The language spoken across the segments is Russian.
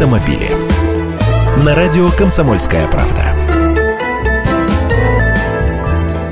автомобили. На радио «Комсомольская правда».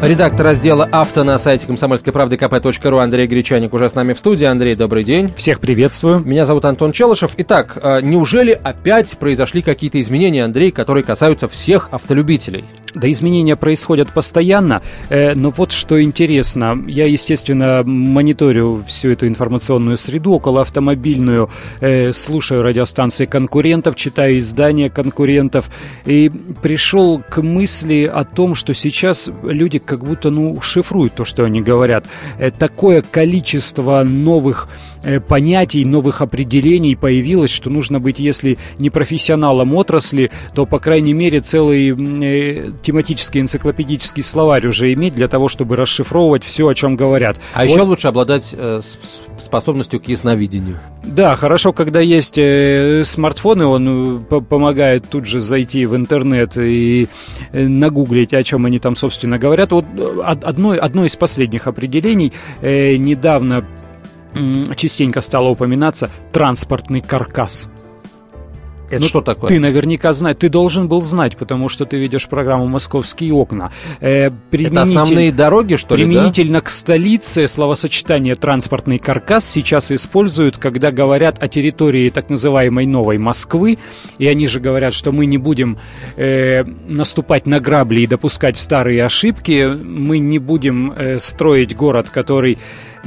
Редактор раздела «Авто» на сайте комсомольской правды kp.ру Андрей Гречаник уже с нами в студии. Андрей, добрый день. Всех приветствую. Меня зовут Антон Челышев. Итак, а, неужели опять произошли какие-то изменения, Андрей, которые касаются всех автолюбителей? Да изменения происходят постоянно, э, но вот что интересно, я, естественно, мониторю всю эту информационную среду, около автомобильную, э, слушаю радиостанции конкурентов, читаю издания конкурентов, и пришел к мысли о том, что сейчас люди как будто, ну, шифруют то, что они говорят. Э, такое количество новых понятий, новых определений появилось, что нужно быть, если не профессионалом отрасли, то, по крайней мере, целый э, тематический энциклопедический словарь уже иметь для того, чтобы расшифровывать все, о чем говорят. А вот. еще лучше обладать э, способностью к ясновидению. Да, хорошо, когда есть э, смартфоны, он э, помогает тут же зайти в интернет и э, нагуглить, о чем они там, собственно, говорят. Вот э, одно, одно из последних определений э, недавно частенько стало упоминаться транспортный каркас. Это ну, что такое? Ты наверняка знаешь, ты должен был знать, потому что ты видишь программу «Московские окна». Э, Это основные дороги, что ли, Применительно да? к столице словосочетание «транспортный каркас» сейчас используют, когда говорят о территории так называемой «Новой Москвы», и они же говорят, что мы не будем э, наступать на грабли и допускать старые ошибки, мы не будем э, строить город, который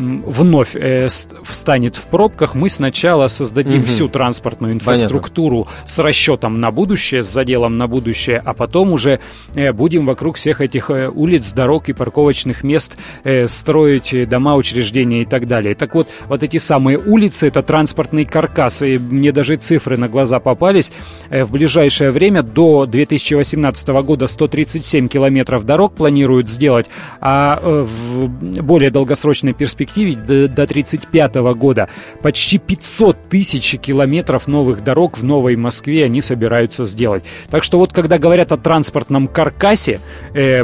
вновь э, встанет в пробках, мы сначала создадим угу. всю транспортную инфраструктуру Понятно. с расчетом на будущее, с заделом на будущее, а потом уже э, будем вокруг всех этих э, улиц, дорог и парковочных мест э, строить дома, учреждения и так далее. Так вот, вот эти самые улицы, это транспортный каркас, и мне даже цифры на глаза попались. Э, в ближайшее время до 2018 года 137 километров дорог планируют сделать, а э, в более долгосрочной перспективе перспективе до, до 35 года почти 500 тысяч километров новых дорог в Новой Москве они собираются сделать. Так что вот когда говорят о транспортном каркасе, э,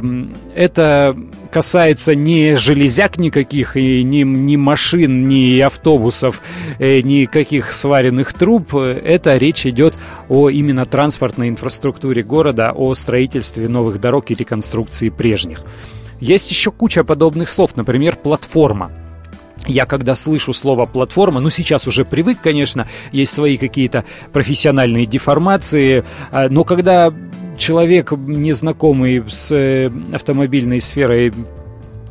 это касается не железяк никаких, и ни, ни машин, ни автобусов, э, никаких сваренных труб. Это речь идет о именно транспортной инфраструктуре города, о строительстве новых дорог и реконструкции прежних. Есть еще куча подобных слов, например, платформа. Я когда слышу слово платформа, ну сейчас уже привык, конечно, есть свои какие-то профессиональные деформации, а, но когда человек, незнакомый с э, автомобильной сферой,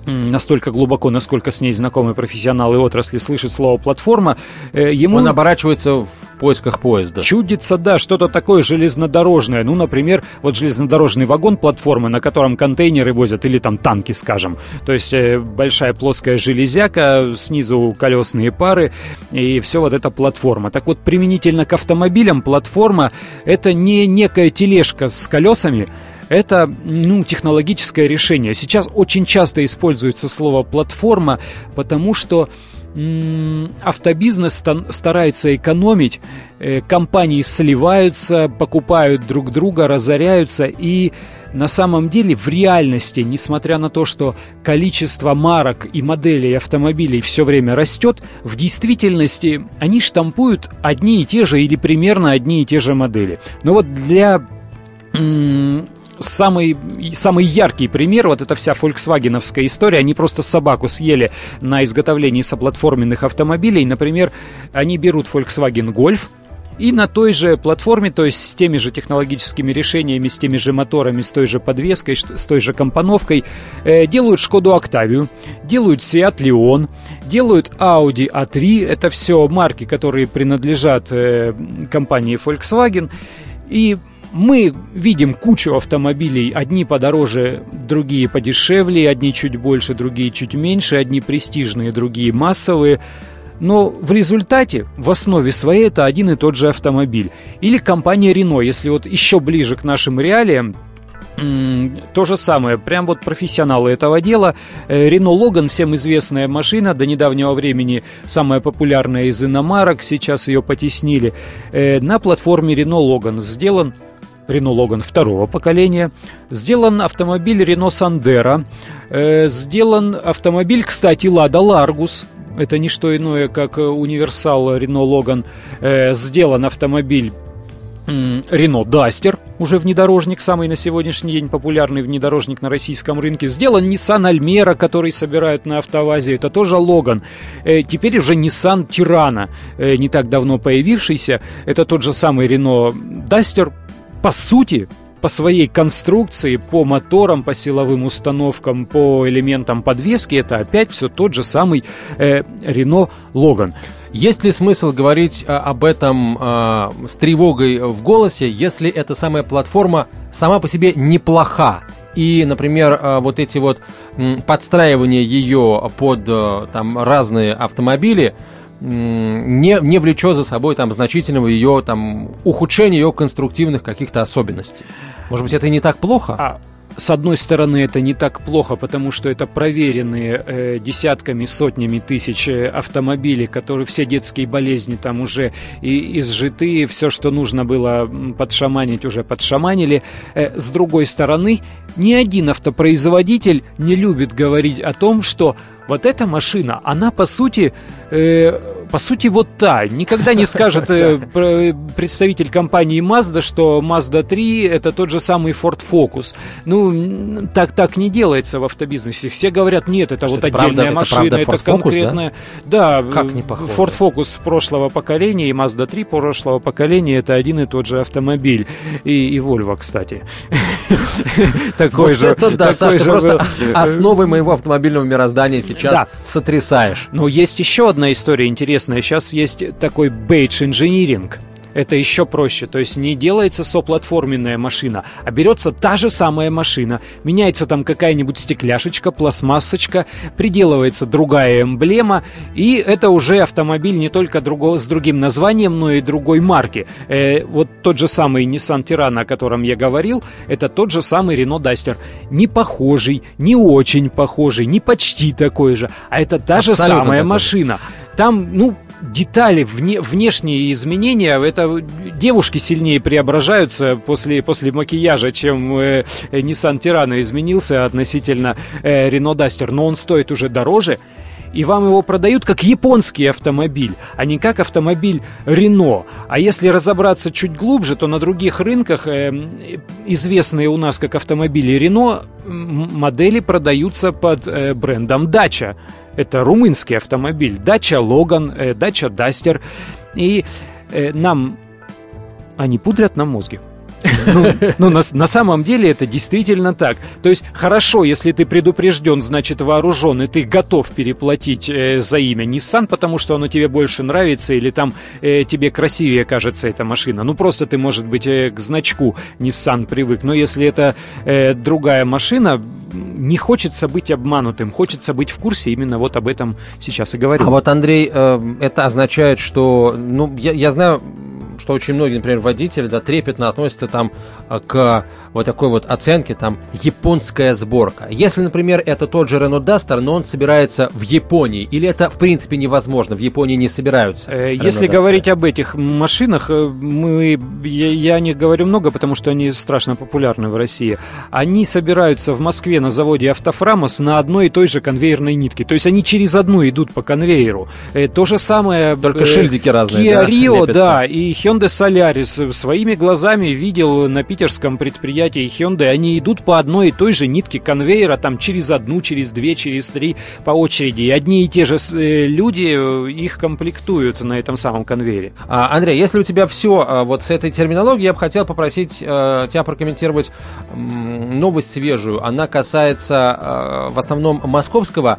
настолько глубоко, насколько с ней знакомы профессионалы отрасли, слышит слово «платформа», э, ему... Он оборачивается в поисках поезда. Чудится, да, что-то такое железнодорожное. Ну, например, вот железнодорожный вагон платформы, на котором контейнеры возят, или там танки, скажем. То есть э, большая плоская железяка, снизу колесные пары, и все вот это платформа. Так вот, применительно к автомобилям, платформа — это не некая тележка с колесами, это ну, технологическое решение. Сейчас очень часто используется слово платформа, потому что автобизнес старается экономить, э, компании сливаются, покупают друг друга, разоряются и на самом деле в реальности, несмотря на то, что количество марок и моделей автомобилей все время растет, в действительности они штампуют одни и те же или примерно одни и те же модели. Но вот для самый, самый яркий пример, вот эта вся фольксвагеновская история, они просто собаку съели на изготовлении соплатформенных автомобилей. Например, они берут Volkswagen Golf, и на той же платформе, то есть с теми же технологическими решениями, с теми же моторами, с той же подвеской, с той же компоновкой, э, делают Шкоду Октавию, делают Seat Leon, делают Audi A3. Это все марки, которые принадлежат э, компании Volkswagen. И мы видим кучу автомобилей, одни подороже, другие подешевле, одни чуть больше, другие чуть меньше, одни престижные, другие массовые. Но в результате, в основе своей, это один и тот же автомобиль. Или компания Renault, если вот еще ближе к нашим реалиям, то же самое, прям вот профессионалы этого дела. Renault Logan, всем известная машина, до недавнего времени самая популярная из иномарок, сейчас ее потеснили. Э, на платформе Renault Logan сделан Renault Logan второго поколения, сделан автомобиль Renault Sandero, э, сделан автомобиль, кстати, Lada Largus, это не что иное, как универсал Renault Logan, э, сделан автомобиль Рено Дастер, уже внедорожник, самый на сегодняшний день популярный внедорожник на российском рынке. Сделан Nissan Альмера, который собирают на автовазе, это тоже Логан. Э, теперь уже Nissan Тирана, э, не так давно появившийся. Это тот же самый Рено Дастер. По сути, по своей конструкции, по моторам, по силовым установкам, по элементам подвески, это опять все тот же самый э, Renault Logan. Есть ли смысл говорить а, об этом а, с тревогой в голосе, если эта самая платформа сама по себе неплоха? И, например, а, вот эти вот подстраивания ее под а, там разные автомобили не, не влечет за собой там значительного ее там ухудшения ее конструктивных каких-то особенностей. Может быть, это и не так плохо? А, с одной стороны, это не так плохо, потому что это проверенные э, десятками, сотнями тысяч э, автомобилей, которые все детские болезни там уже и изжиты, все, что нужно было подшаманить, уже подшаманили. Э, с другой стороны, ни один автопроизводитель не любит говорить о том, что вот эта машина, она по сути, э, по сути вот та. Никогда не скажет э, представитель компании Mazda, что Mazda 3 это тот же самый Ford Focus. Ну, так, так не делается в автобизнесе. Все говорят, нет, это что вот это отдельная правда, машина, это, это конкретная. Да? да, как не похоже. Ford Focus прошлого поколения и Mazda 3 прошлого поколения это один и тот же автомобиль. И, и Volvo, кстати. Такой же. Это да, Саша, просто основой моего автомобильного мироздания сейчас сотрясаешь. Но есть еще одна история интересная. Сейчас есть такой бейдж инжиниринг это еще проще. То есть не делается соплатформенная машина, а берется та же самая машина, меняется там какая-нибудь стекляшечка, пластмассочка, приделывается другая эмблема, и это уже автомобиль не только друго, с другим названием, но и другой марки. Э, вот тот же самый Nissan Tiran, о котором я говорил, это тот же самый Renault Duster. Не похожий, не очень похожий, не почти такой же, а это та Абсолютно же самая машина. Там, ну, детали, вне, внешние изменения, это девушки сильнее преображаются после, после макияжа, чем э, Nissan Tirana изменился относительно э, Renault Duster, но он стоит уже дороже, и вам его продают как японский автомобиль, а не как автомобиль Рено. А если разобраться чуть глубже, то на других рынках, э, известные у нас как автомобили Рено, модели продаются под э, брендом Дача. Это румынский автомобиль. Дача Логан, э, Дача Дастер. И э, нам они пудрят нам мозги. Ну, ну на, на самом деле это действительно так. То есть хорошо, если ты предупрежден, значит вооружен, и ты готов переплатить э, за имя Nissan, потому что оно тебе больше нравится, или там э, тебе красивее кажется эта машина. Ну просто ты, может быть, э, к значку Nissan привык. Но если это э, другая машина, не хочется быть обманутым, хочется быть в курсе, именно вот об этом сейчас и говорю. А вот, Андрей, э, это означает, что, ну, я, я знаю, что очень многие, например, водители, да, трепетно относятся там э, к вот такой вот оценке, там, японская сборка. Если, например, это тот же Renault Duster, но он собирается в Японии, или это, в принципе, невозможно, в Японии не собираются? Э, если говорить об этих машинах, э, мы, я, я о них говорю много, потому что они страшно популярны в России. Они собираются в Москве на заводе Автофрамос на одной и той же конвейерной нитке. То есть они через одну идут по конвейеру. Э, то же самое... Только э, шильдики разные, Kia да, Rio, лепятся. да, и Hyundai Solaris своими глазами видел на питерском предприятии предприятия Hyundai, они идут по одной и той же нитке конвейера, там через одну, через две, через три по очереди. И одни и те же э, люди э, их комплектуют на этом самом конвейере. А, Андрей, если у тебя все а, вот с этой терминологией, я бы хотел попросить а, тебя прокомментировать новость свежую. Она касается а, в основном московского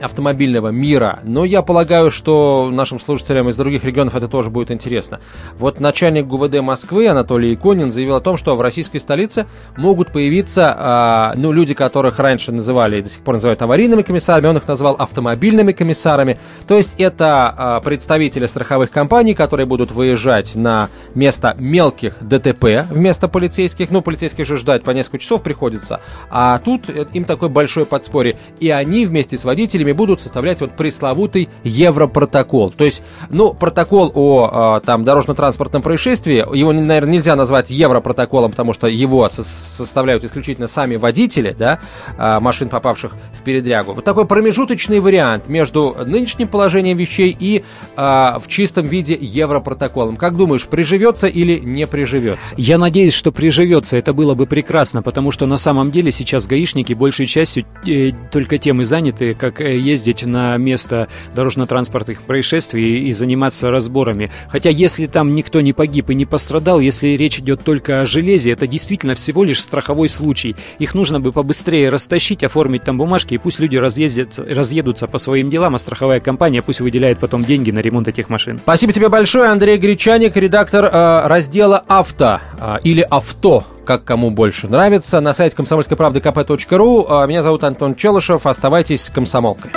автомобильного мира. Но я полагаю, что нашим слушателям из других регионов это тоже будет интересно. Вот начальник ГУВД Москвы Анатолий Иконин заявил о том, что в российской столице могут появиться, ну, люди, которых раньше называли и до сих пор называют аварийными комиссарами, он их назвал автомобильными комиссарами. То есть это а, представители страховых компаний, которые будут выезжать на место мелких ДТП вместо полицейских. Ну, полицейских же ждать по несколько часов приходится. А тут им такой большой подспорье. И они вместе с водителями будут составлять вот пресловутый Европротокол. То есть, ну, протокол о э, там дорожно-транспортном происшествии, его, наверное, нельзя назвать Европротоколом, потому что его со составляют исключительно сами водители, да, э, машин, попавших в передрягу. Вот такой промежуточный вариант между нынешним положением вещей и э, в чистом виде Европротоколом. Как думаешь, приживется или не приживется? Я надеюсь, что приживется. Это было бы прекрасно, потому что на самом деле сейчас гаишники большей частью э, только тем и заняты, как э, ездить на место дорожно-транспортных происшествий и заниматься разборами. Хотя если там никто не погиб и не пострадал, если речь идет только о железе, это действительно всего лишь страховой случай. Их нужно бы побыстрее растащить, оформить там бумажки, и пусть люди разъездят, разъедутся по своим делам, а страховая компания пусть выделяет потом деньги на ремонт этих машин. Спасибо тебе большое, Андрей Гречаник, редактор э, раздела «Авто» э, или «Авто», как кому больше нравится, на сайте комсомольской правды kp.ру. Э, меня зовут Антон Челышев, оставайтесь с комсомолкой.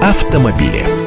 Автомобили.